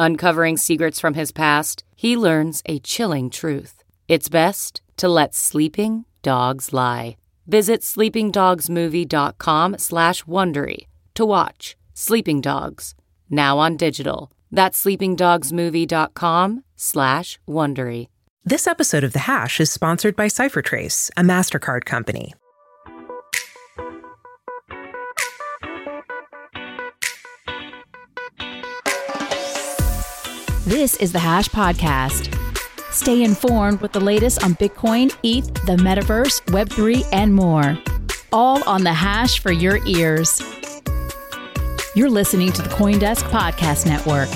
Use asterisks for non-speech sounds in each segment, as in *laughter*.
Uncovering secrets from his past, he learns a chilling truth. It's best to let sleeping dogs lie. Visit sleepingdogsmovie.com slash Wondery to watch Sleeping Dogs, now on digital. That's sleepingdogsmovie.com slash Wondery. This episode of The Hash is sponsored by CipherTrace, a MasterCard company. This is the Hash Podcast. Stay informed with the latest on Bitcoin, ETH, the metaverse, Web3, and more. All on the Hash for your ears. You're listening to the Coindesk Podcast Network.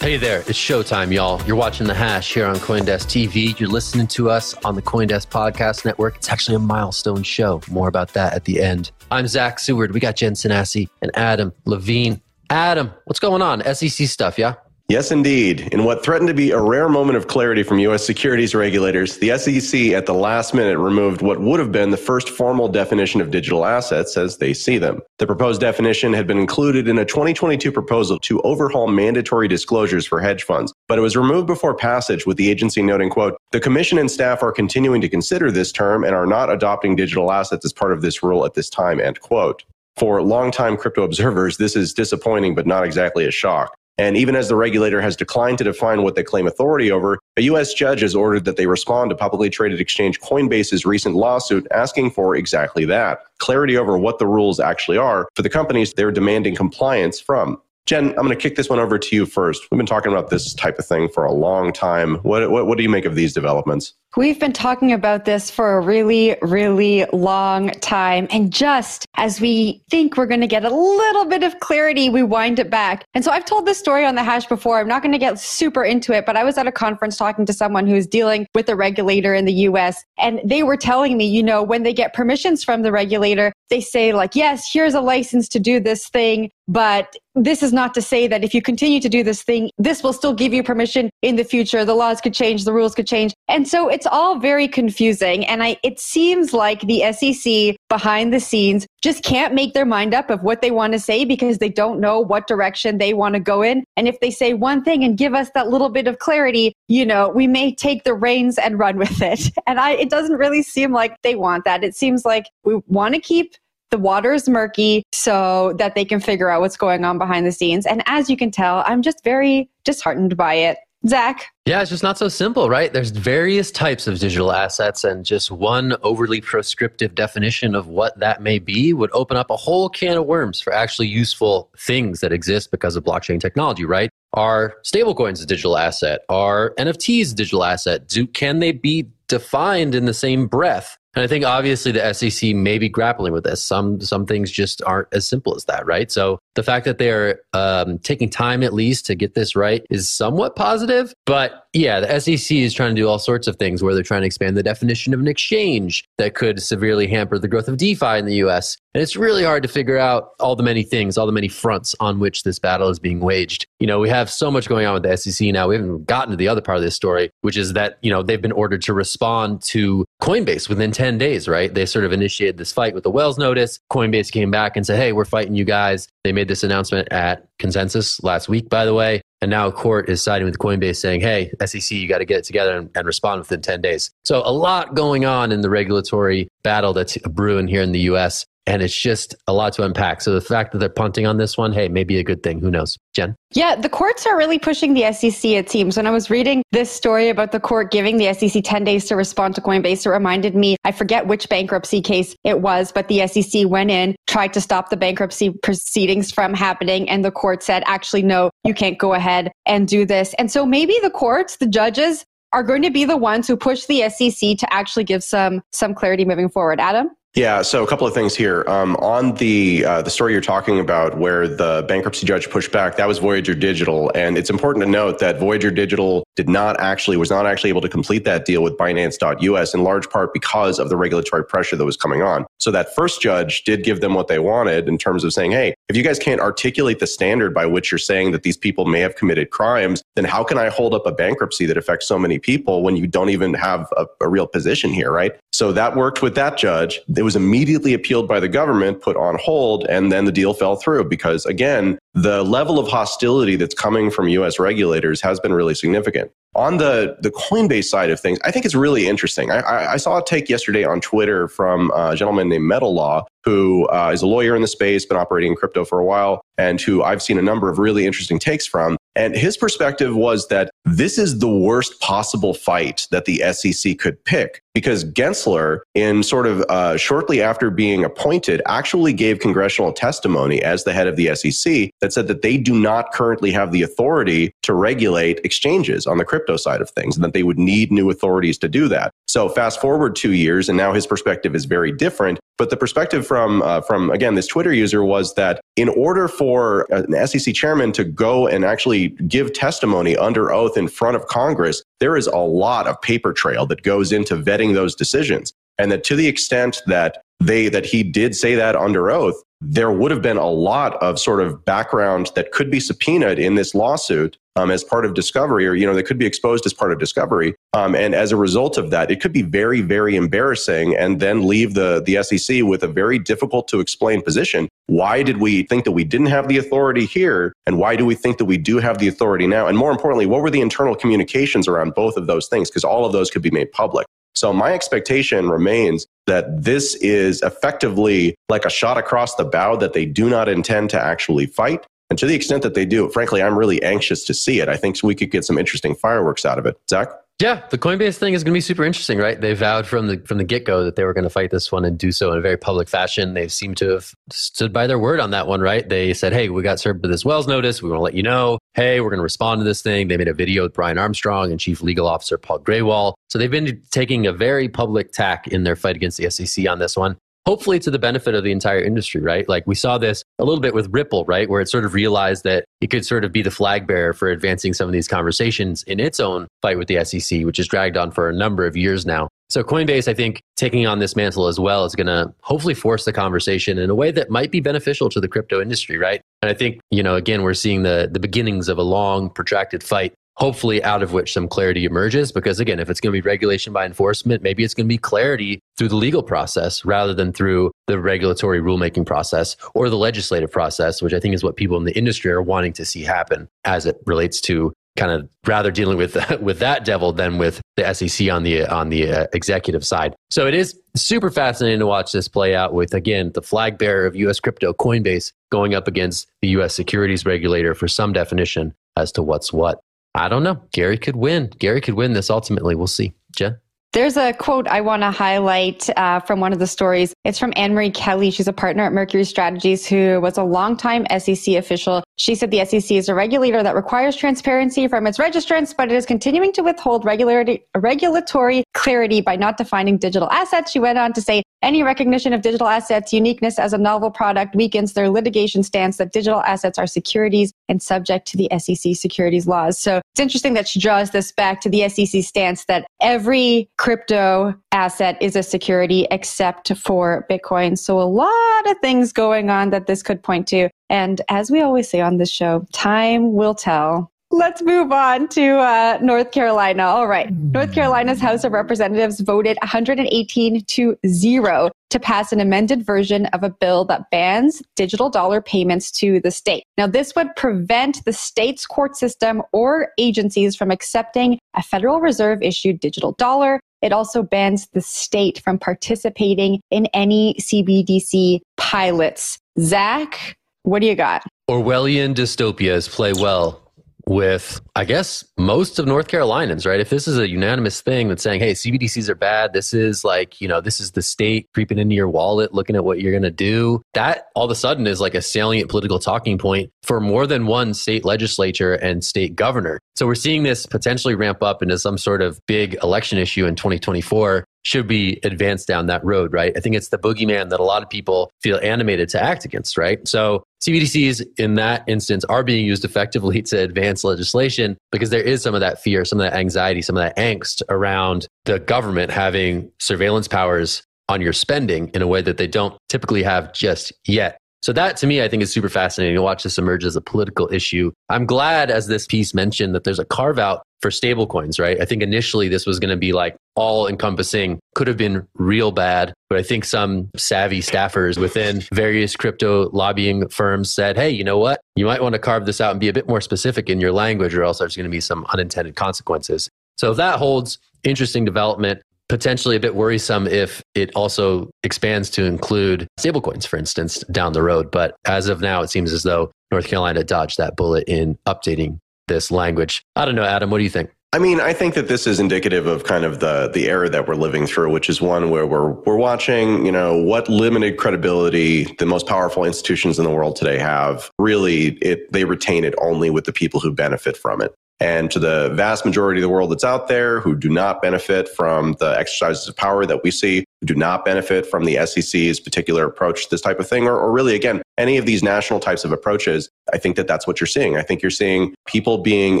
Hey there, it's showtime, y'all. You're watching The Hash here on Coindesk TV. You're listening to us on the Coindesk Podcast Network. It's actually a milestone show. More about that at the end. I'm Zach Seward. We got Jen Sanasie and Adam Levine. Adam, what's going on? SEC stuff, yeah? Yes, indeed. In what threatened to be a rare moment of clarity from U.S. securities regulators, the SEC at the last minute removed what would have been the first formal definition of digital assets as they see them. The proposed definition had been included in a 2022 proposal to overhaul mandatory disclosures for hedge funds, but it was removed before passage with the agency noting, quote, the commission and staff are continuing to consider this term and are not adopting digital assets as part of this rule at this time, end quote. For longtime crypto observers, this is disappointing, but not exactly a shock. And even as the regulator has declined to define what they claim authority over, a U.S. judge has ordered that they respond to publicly traded exchange Coinbase's recent lawsuit asking for exactly that clarity over what the rules actually are for the companies they're demanding compliance from. Jen, I'm going to kick this one over to you first. We've been talking about this type of thing for a long time. What, what, what do you make of these developments? We've been talking about this for a really, really long time. And just as we think we're going to get a little bit of clarity, we wind it back. And so I've told this story on the hash before. I'm not going to get super into it, but I was at a conference talking to someone who's dealing with a regulator in the US. And they were telling me, you know, when they get permissions from the regulator, they say like, yes, here's a license to do this thing. But this is not to say that if you continue to do this thing, this will still give you permission in the future. The laws could change, the rules could change. And so it's all very confusing. And I, it seems like the SEC behind the scenes just can't make their mind up of what they want to say because they don't know what direction they want to go in. And if they say one thing and give us that little bit of clarity, you know, we may take the reins and run with it. *laughs* And I, it doesn't really seem like they want that. It seems like we want to keep the water is murky so that they can figure out what's going on behind the scenes. And as you can tell, I'm just very disheartened by it. Zach? Yeah, it's just not so simple, right? There's various types of digital assets, and just one overly prescriptive definition of what that may be would open up a whole can of worms for actually useful things that exist because of blockchain technology, right? Are stablecoins a digital asset? Are NFTs a digital asset? Do, can they be defined in the same breath and I think obviously the SEC may be grappling with this. Some some things just aren't as simple as that, right? So the fact that they're um, taking time at least to get this right is somewhat positive. But yeah, the SEC is trying to do all sorts of things where they're trying to expand the definition of an exchange that could severely hamper the growth of DeFi in the U.S. And it's really hard to figure out all the many things, all the many fronts on which this battle is being waged. You know, we have so much going on with the SEC now. We haven't gotten to the other part of this story, which is that, you know, they've been ordered to respond to Coinbase within 10 days, right? They sort of initiated this fight with the Wells notice. Coinbase came back and said, hey, we're fighting you guys. They made this announcement at Consensus last week, by the way. And now a court is siding with Coinbase saying, hey, SEC, you got to get it together and, and, respond within 10 days. So a lot going on in the regulatory battle that's brewing here in the US. And it's just a lot to unpack. So the fact that they're punting on this one, hey, maybe a good thing. Who knows? Jen? Yeah, the courts are really pushing the SEC, it seems. When I was reading this story about the court giving the SEC 10 days to respond to Coinbase, it reminded me, I forget which bankruptcy case it was, but the SEC went in, tried to stop the bankruptcy proceedings from happening, and the court said, actually, no, you can't go ahead and do this. And so maybe the courts, the judges, are going to be the ones who push the SEC to actually give some some clarity moving forward. Adam? Yeah, so a couple of things here. Um, on the uh, the story you're talking about, where the bankruptcy judge pushed back, that was Voyager Digital, and it's important to note that Voyager Digital did not actually was not actually able to complete that deal with Binance.us in large part because of the regulatory pressure that was coming on. So that first judge did give them what they wanted in terms of saying, hey, if you guys can't articulate the standard by which you're saying that these people may have committed crimes, then how can I hold up a bankruptcy that affects so many people when you don't even have a, a real position here, right? So that worked with that judge. It was immediately appealed by the government, put on hold, and then the deal fell through because, again, the level of hostility that's coming from US regulators has been really significant. On the, the Coinbase side of things, I think it's really interesting. I, I, I saw a take yesterday on Twitter from a gentleman named Metal Law, who uh, is a lawyer in the space, been operating in crypto for a while, and who I've seen a number of really interesting takes from. And his perspective was that this is the worst possible fight that the SEC could pick because Gensler, in sort of uh, shortly after being appointed, actually gave congressional testimony as the head of the SEC that said that they do not currently have the authority to regulate exchanges on the crypto side of things and that they would need new authorities to do that. So fast forward two years, and now his perspective is very different. But the perspective from uh, from again this Twitter user was that in order for an SEC chairman to go and actually give testimony under oath in front of Congress, there is a lot of paper trail that goes into vetting those decisions, and that to the extent that they that he did say that under oath, there would have been a lot of sort of background that could be subpoenaed in this lawsuit um, as part of discovery, or you know, they could be exposed as part of discovery. Um, and as a result of that, it could be very, very embarrassing, and then leave the the SEC with a very difficult to explain position. Why did we think that we didn't have the authority here, and why do we think that we do have the authority now? And more importantly, what were the internal communications around both of those things? Because all of those could be made public. So my expectation remains that this is effectively like a shot across the bow that they do not intend to actually fight. And to the extent that they do, frankly, I'm really anxious to see it. I think we could get some interesting fireworks out of it. Zach? Yeah, the Coinbase thing is going to be super interesting, right? They vowed from the from the get go that they were going to fight this one and do so in a very public fashion. They seem to have stood by their word on that one, right? They said, "Hey, we got served with this Wells notice. We want to let you know. Hey, we're going to respond to this thing." They made a video with Brian Armstrong and Chief Legal Officer Paul Grewal. So they've been taking a very public tack in their fight against the SEC on this one hopefully to the benefit of the entire industry, right? Like we saw this a little bit with Ripple, right? Where it sort of realized that it could sort of be the flag bearer for advancing some of these conversations in its own fight with the SEC, which has dragged on for a number of years now. So Coinbase, I think, taking on this mantle as well is going to hopefully force the conversation in a way that might be beneficial to the crypto industry, right? And I think, you know, again, we're seeing the the beginnings of a long, protracted fight hopefully out of which some clarity emerges. Because again, if it's going to be regulation by enforcement, maybe it's going to be clarity through the legal process rather than through the regulatory rulemaking process or the legislative process, which I think is what people in the industry are wanting to see happen as it relates to kind of rather dealing with *laughs* with that devil than with the SEC on the on the uh, executive side. So it is super fascinating to watch this play out with again the flag bearer of US crypto Coinbase going up against the US securities regulator for some definition as to what's what. I don't know. Gary could win. Gary could win this ultimately. We'll see. Jen? There's a quote I want to highlight uh, from one of the stories. It's from Anne Marie Kelly. She's a partner at Mercury Strategies who was a longtime SEC official. She said the SEC is a regulator that requires transparency from its registrants, but it is continuing to withhold regulatory clarity by not defining digital assets. She went on to say any recognition of digital assets' uniqueness as a novel product weakens their litigation stance that digital assets are securities and subject to the SEC securities laws. So it's interesting that she draws this back to the SEC stance that every crypto asset is a security except for Bitcoin. So a lot of things going on that this could point to. And as we always say on this show, time will tell. Let's move on to uh, North Carolina. All right. North Carolina's House of Representatives voted 118 to 0 to pass an amended version of a bill that bans digital dollar payments to the state. Now, this would prevent the state's court system or agencies from accepting a Federal Reserve issued digital dollar it also bans the state from participating in any CBDC pilots. Zach, what do you got? Orwellian dystopias play well with, I guess, most of North Carolinians, right? If this is a unanimous thing that's saying, hey, CBDCs are bad, this is like, you know, this is the state creeping into your wallet, looking at what you're going to do, that all of a sudden is like a salient political talking point for more than one state legislature and state governor. So we're seeing this potentially ramp up into some sort of big election issue in 2024 should we advance down that road, right? I think it's the boogeyman that a lot of people feel animated to act against, right? So CBDCs in that instance are being used effectively to advance legislation because there is some of that fear, some of that anxiety, some of that angst around the government having surveillance powers on your spending in a way that they don't typically have just yet. So that to me, I think is super fascinating to watch this emerge as a political issue. I'm glad, as this piece mentioned, that there's a carve out for stablecoins, right? I think initially this was going to be like all encompassing, could have been real bad. But I think some savvy staffers within various crypto lobbying firms said, hey, you know what? You might want to carve this out and be a bit more specific in your language, or else there's going to be some unintended consequences. So if that holds, interesting development potentially a bit worrisome if it also expands to include stablecoins, for instance, down the road. But as of now, it seems as though North Carolina dodged that bullet in updating this language. I don't know, Adam, what do you think? I mean, I think that this is indicative of kind of the the era that we're living through, which is one where we're we're watching, you know, what limited credibility the most powerful institutions in the world today have. Really, it they retain it only with the people who benefit from it. And to the vast majority of the world that's out there who do not benefit from the exercises of power that we see, who do not benefit from the SEC's particular approach to this type of thing, or, or really, again, any of these national types of approaches, I think that that's what you're seeing. I think you're seeing people being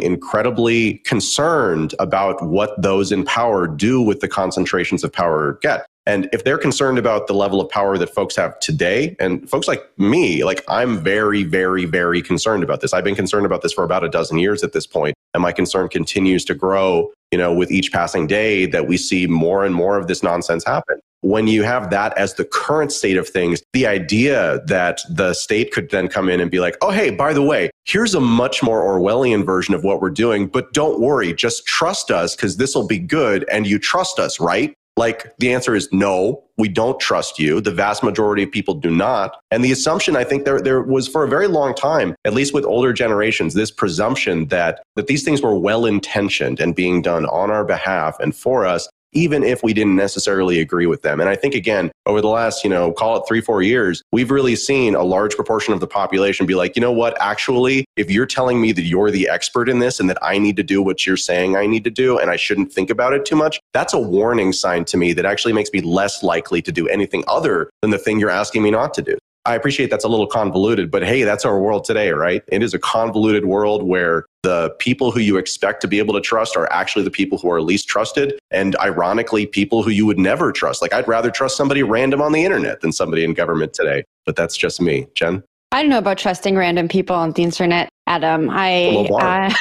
incredibly concerned about what those in power do with the concentrations of power get. And if they're concerned about the level of power that folks have today, and folks like me, like I'm very, very, very concerned about this. I've been concerned about this for about a dozen years at this point, and my concern continues to grow, you know, with each passing day that we see more and more of this nonsense happen. When you have that as the current state of things, the idea that the state could then come in and be like, oh, hey, by the way, here's a much more Orwellian version of what we're doing, but don't worry, just trust us because this will be good and you trust us, right? Like the answer is no, we don't trust you. The vast majority of people do not. And the assumption I think there, there was for a very long time, at least with older generations, this presumption that, that these things were well intentioned and being done on our behalf and for us even if we didn't necessarily agree with them. And I think, again, over the last, you know, call it three, four years, we've really seen a large proportion of the population be like, you know what, actually, if you're telling me that you're the expert in this and that I need to do what you're saying I need to do and I shouldn't think about it too much, that's a warning sign to me that actually makes me less likely to do anything other than the thing you're asking me not to do. I appreciate that's a little convoluted, but hey, that's our world today, right? It is a convoluted world where the people who you expect to be able to trust are actually the people who are least trusted. And ironically, people who you would never trust. Like, I'd rather trust somebody random on the internet than somebody in government today. But that's just me. Jen? I don't know about trusting random people on the internet, Adam. I. Uh,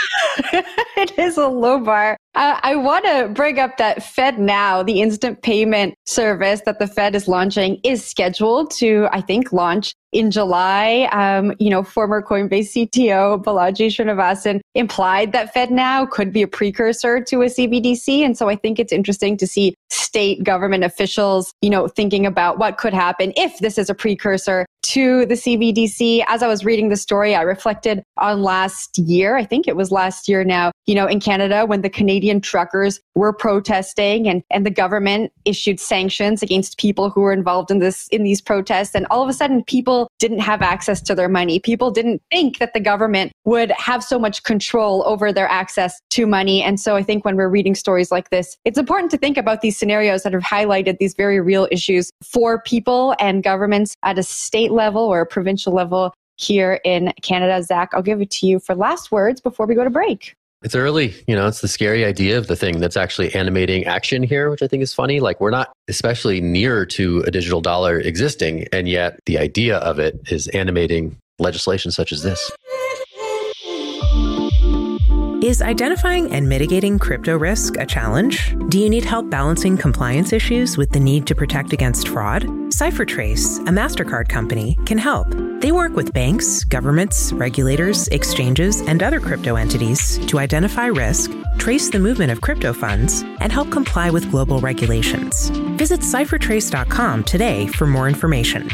*laughs* it is a low bar. Uh, I want to bring up that FedNow, the instant payment service that the Fed is launching, is scheduled to, I think, launch in July. Um, you know, former Coinbase CTO Balaji Srinivasan implied that FedNow could be a precursor to a CBDC. And so I think it's interesting to see state government officials, you know, thinking about what could happen if this is a precursor to the CBDC. As I was reading the story, I reflected on last year. I think it was last year now, you know, in Canada when the Canadian truckers were protesting and, and the government issued sanctions against people who were involved in this, in these protests. And all of a sudden people didn't have access to their money. People didn't think that the government would have so much control over their access to money. And so I think when we're reading stories like this, it's important to think about these scenarios that have highlighted these very real issues for people and governments at a state level or a provincial level here in Canada. Zach, I'll give it to you for last words before we go to break. It's early, you know, it's the scary idea of the thing that's actually animating action here, which I think is funny. Like, we're not especially near to a digital dollar existing, and yet the idea of it is animating legislation such as this. Is identifying and mitigating crypto risk a challenge? Do you need help balancing compliance issues with the need to protect against fraud? CipherTrace, a MasterCard company, can help. They work with banks, governments, regulators, exchanges, and other crypto entities to identify risk, trace the movement of crypto funds, and help comply with global regulations. Visit ciphertrace.com today for more information.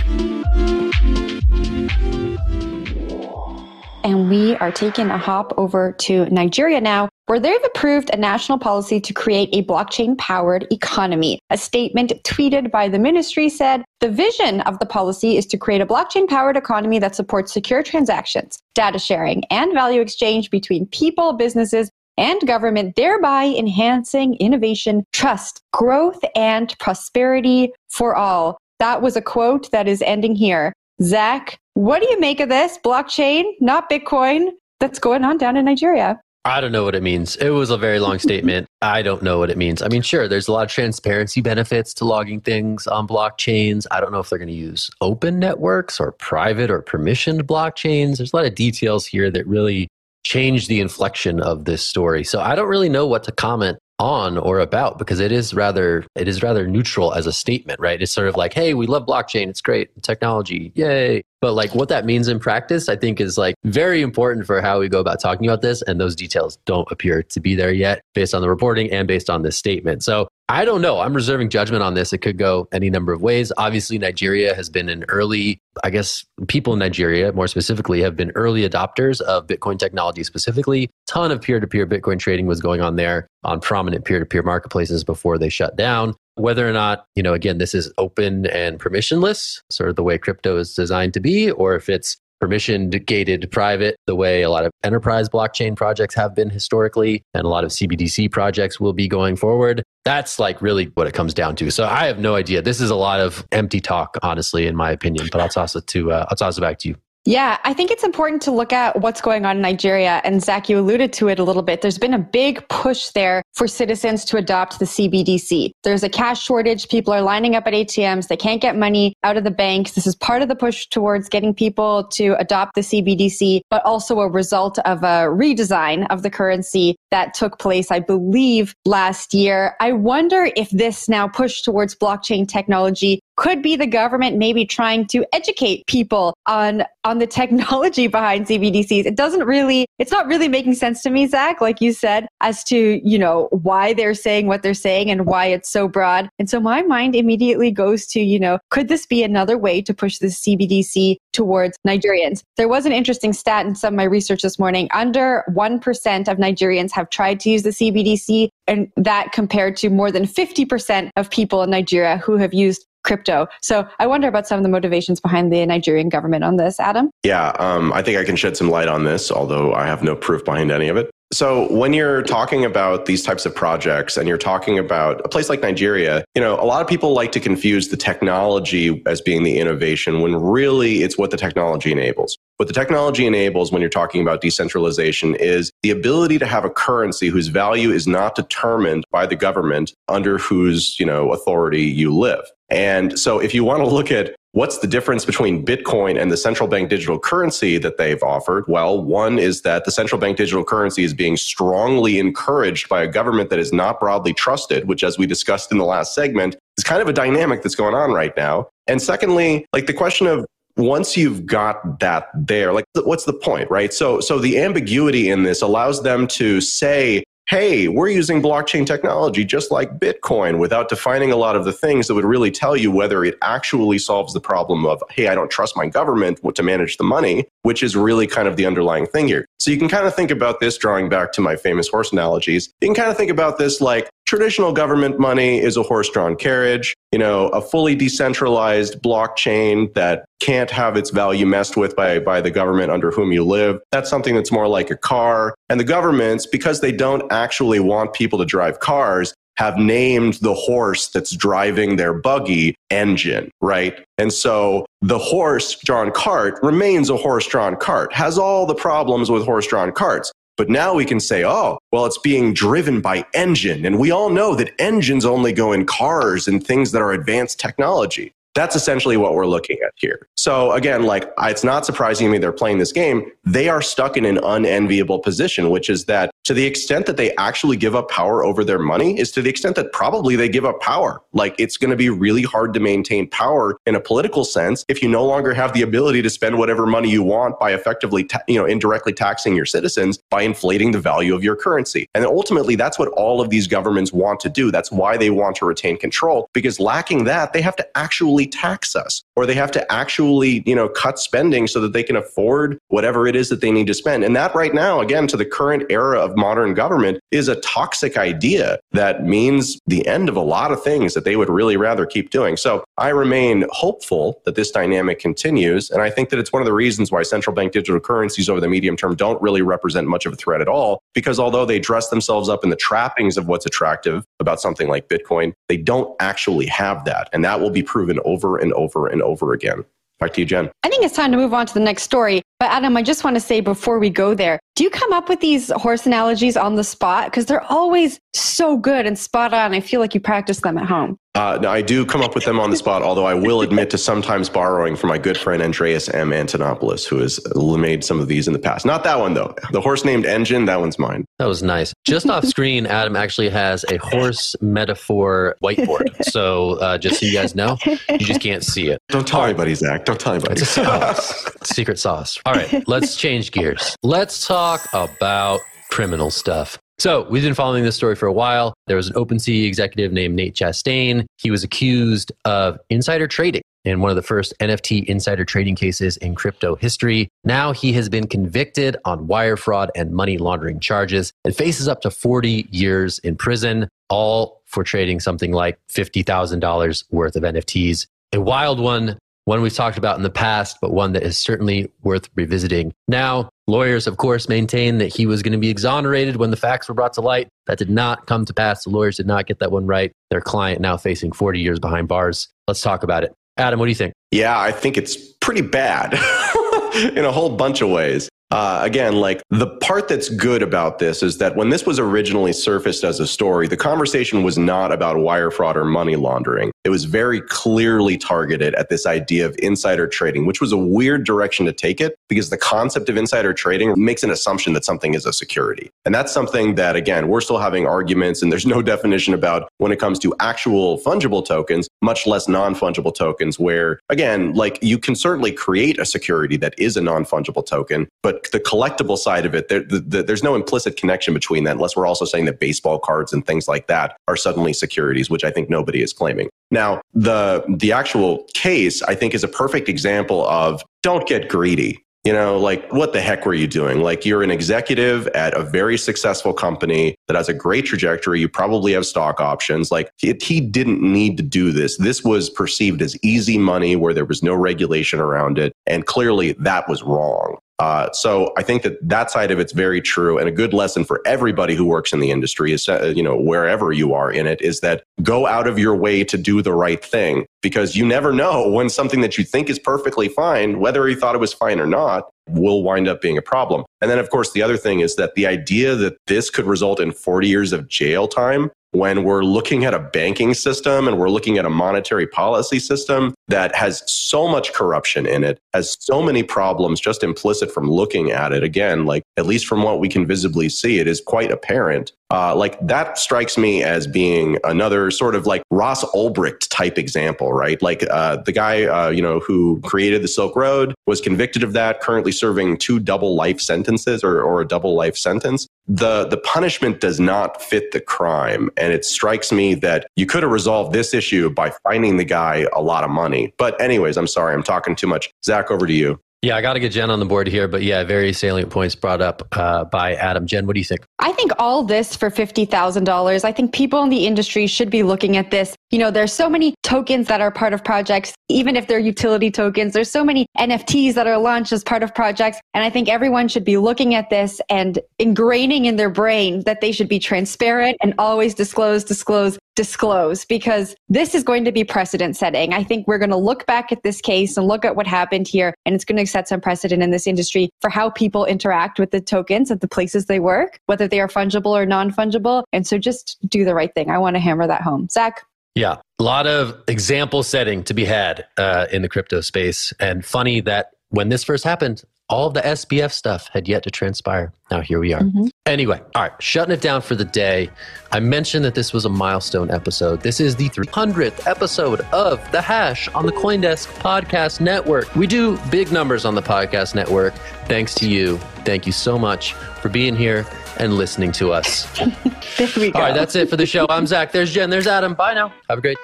And we are taking a hop over to Nigeria now, where they've approved a national policy to create a blockchain powered economy. A statement tweeted by the ministry said the vision of the policy is to create a blockchain powered economy that supports secure transactions, data sharing, and value exchange between people, businesses, and government, thereby enhancing innovation, trust, growth, and prosperity for all. That was a quote that is ending here. Zach, what do you make of this? Blockchain, not Bitcoin, that's going on down in Nigeria. I don't know what it means. It was a very long *laughs* statement. I don't know what it means. I mean, sure, there's a lot of transparency benefits to logging things on blockchains. I don't know if they're going to use open networks or private or permissioned blockchains. There's a lot of details here that really change the inflection of this story. So I don't really know what to comment on or about because it is rather it is rather neutral as a statement right it's sort of like hey we love blockchain it's great technology yay but like what that means in practice i think is like very important for how we go about talking about this and those details don't appear to be there yet based on the reporting and based on this statement so I don't know. I'm reserving judgment on this. It could go any number of ways. Obviously, Nigeria has been an early, I guess, people in Nigeria more specifically have been early adopters of Bitcoin technology specifically. Ton of peer to peer Bitcoin trading was going on there on prominent peer to peer marketplaces before they shut down. Whether or not, you know, again, this is open and permissionless, sort of the way crypto is designed to be, or if it's permissioned, gated, private, the way a lot of enterprise blockchain projects have been historically, and a lot of CBDC projects will be going forward. That's like really what it comes down to. So I have no idea. This is a lot of empty talk, honestly, in my opinion. But I'll toss it to uh, I'll toss it back to you. Yeah, I think it's important to look at what's going on in Nigeria. And Zach, you alluded to it a little bit. There's been a big push there for citizens to adopt the CBDC. There's a cash shortage. People are lining up at ATMs. They can't get money out of the banks. This is part of the push towards getting people to adopt the CBDC, but also a result of a redesign of the currency that took place, I believe, last year. I wonder if this now push towards blockchain technology could be the government maybe trying to educate people on on the *laughs* technology behind CBDCs. It doesn't really, it's not really making sense to me, Zach, like you said, as to, you know, why they're saying what they're saying and why it's so broad. And so my mind immediately goes to, you know, could this be another way to push the CBDC towards Nigerians? There was an interesting stat in some of my research this morning. Under 1% of Nigerians have tried to use the CBDC and that compared to more than 50% of people in Nigeria who have used crypto. So I wonder about some of the motivations behind the Nigerian government on this, Adam. Yeah, um, I think I can shed some light on this, although I have no proof behind any of it. So when you're talking about these types of projects and you're talking about a place like Nigeria, you know, a lot of people like to confuse the technology as being the innovation when really it's what the technology enables. What the technology enables when you're talking about decentralization is the ability to have a currency whose value is not determined by the government under whose, you know, authority you live. And so if you want to look at what's the difference between Bitcoin and the central bank digital currency that they've offered? Well, one is that the central bank digital currency is being strongly encouraged by a government that is not broadly trusted, which, as we discussed in the last segment, is kind of a dynamic that's going on right now. And secondly, like the question of once you've got that there like what's the point right so so the ambiguity in this allows them to say hey, we're using blockchain technology just like Bitcoin without defining a lot of the things that would really tell you whether it actually solves the problem of, hey, I don't trust my government to manage the money, which is really kind of the underlying thing here. So you can kind of think about this drawing back to my famous horse analogies. You can kind of think about this like traditional government money is a horse drawn carriage, you know, a fully decentralized blockchain that can't have its value messed with by, by the government under whom you live. That's something that's more like a car. And the governments, because they don't actually want people to drive cars, have named the horse that's driving their buggy engine, right? And so the horse drawn cart remains a horse drawn cart, has all the problems with horse drawn carts. But now we can say, oh, well, it's being driven by engine. And we all know that engines only go in cars and things that are advanced technology. That's essentially what we're looking at here. So again, like it's not surprising to me they're playing this game. They are stuck in an unenviable position, which is that to the extent that they actually give up power over their money is to the extent that probably they give up power. Like it's going to be really hard to maintain power in a political sense if you no longer have the ability to spend whatever money you want by effectively, ta- you know, indirectly taxing your citizens by inflating the value of your currency. And ultimately, that's what all of these governments want to do. That's why they want to retain control because lacking that, they have to actually tax us or they have to actually, you know, cut spending so that they can afford whatever it is that they need to spend. And that right now, again, to the current era of modern government is a toxic idea that means the end of a lot of things that they would really rather keep doing. So I remain hopeful that this dynamic continues. And I think that it's one of the reasons why central bank digital currencies over the medium term don't really represent much of a threat at all. Because although they dress themselves up in the trappings of what's attractive about something like Bitcoin, they don't actually have that. And that will be proven over and over and over again. Back to you, Jen. I think it's time to move on to the next story. But Adam, I just want to say before we go there, do you come up with these horse analogies on the spot? Because they're always so good and spot on. I feel like you practice them at home. Uh, I do come up with them on the spot, although I will admit to sometimes borrowing from my good friend Andreas M. Antonopoulos, who has made some of these in the past. Not that one, though. The horse named Engine, that one's mine. That was nice. Just off *laughs* screen, Adam actually has a horse metaphor whiteboard. *laughs* So uh, just so you guys know, you just can't see it. Don't tell anybody, Zach. Don't tell anybody. It's a sauce. *laughs* Secret sauce. All right, let's change gears. Let's talk about criminal stuff. So we've been following this story for a while. There was an OpenSea executive named Nate Chastain. He was accused of insider trading in one of the first NFT insider trading cases in crypto history. Now he has been convicted on wire fraud and money laundering charges and faces up to 40 years in prison, all for trading something like $50,000 worth of NFTs. A wild one, one we've talked about in the past, but one that is certainly worth revisiting. Now, lawyers, of course, maintained that he was going to be exonerated when the facts were brought to light. That did not come to pass. The lawyers did not get that one right. Their client now facing 40 years behind bars. Let's talk about it. Adam, what do you think? Yeah, I think it's pretty bad *laughs* in a whole bunch of ways. Uh, again, like the part that's good about this is that when this was originally surfaced as a story, the conversation was not about wire fraud or money laundering. It was very clearly targeted at this idea of insider trading, which was a weird direction to take it because the concept of insider trading makes an assumption that something is a security. And that's something that, again, we're still having arguments and there's no *laughs* definition about when it comes to actual fungible tokens, much less non fungible tokens, where, again, like you can certainly create a security that is a non fungible token, but the collectible side of it, there, the, the, there's no implicit connection between that, unless we're also saying that baseball cards and things like that are suddenly securities, which I think nobody is claiming. Now, the the actual case, I think, is a perfect example of don't get greedy. You know, like what the heck were you doing? Like you're an executive at a very successful company that has a great trajectory. You probably have stock options. Like he didn't need to do this. This was perceived as easy money where there was no regulation around it. And clearly that was wrong. Uh, so I think that that side of it's very true, and a good lesson for everybody who works in the industry is, uh, you know, wherever you are in it, is that go out of your way to do the right thing because you never know *laughs* when something that you think is perfectly fine, whether you thought it was fine or not, will wind up being a problem. And then, of course, the other thing is that the idea that this could result in 40 years of jail time when we're looking at a banking system and we're looking at a monetary policy system that has so much corruption in it, has so many problems just implicit from looking at it. Again, like at least from what we can visibly see, it is quite apparent. Uh, like that strikes me as being another sort of like Ross Ulbricht type example, right? Like uh, the guy, uh, you know, who created the Silk Road was convicted of that, currently serving two double life sentences or, or a double life sentence. The the punishment does not fit the crime, and it strikes me that you could have resolved this issue by finding the guy a lot of money. But anyways, I'm sorry, I'm talking too much. Zach, over to you. Yeah, I got to get Jen on the board here, but yeah, very salient points brought up uh, by Adam. Jen, what do you think? I think all this for $50,000. I think people in the industry should be looking at this. You know, there's so many tokens that are part of projects, even if they're utility tokens. There's so many NFTs that are launched as part of projects. And I think everyone should be looking at this and ingraining in their brain that they should be transparent and always disclose, disclose, disclose because this is going to be precedent setting. I think we're going to look back at this case and look at what happened here, and it's going to set some precedent in this industry for how people interact with the tokens at the places they work, whether they are fungible or non fungible. And so just do the right thing. I want to hammer that home. Zach? Yeah, a lot of example setting to be had uh, in the crypto space. And funny that when this first happened, all the SBF stuff had yet to transpire. Now here we are. Mm-hmm. Anyway, all right, shutting it down for the day. I mentioned that this was a milestone episode. This is the 300th episode of The Hash on the Coindesk Podcast Network. We do big numbers on the podcast network thanks to you. Thank you so much for being here and listening to us. *laughs* there we go. All right, that's it for the show. I'm Zach. There's Jen. There's Adam. Bye now. Have a great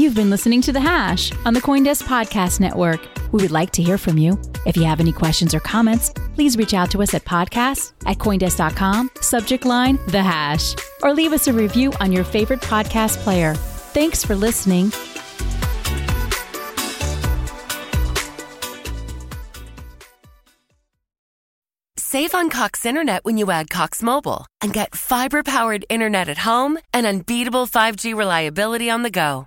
You've been listening to The Hash on the Coindesk Podcast Network. We would like to hear from you. If you have any questions or comments, please reach out to us at podcasts at Coindesk.com, subject line The Hash, or leave us a review on your favorite podcast player. Thanks for listening. Save on Cox Internet when you add Cox Mobile and get fiber powered internet at home and unbeatable 5G reliability on the go.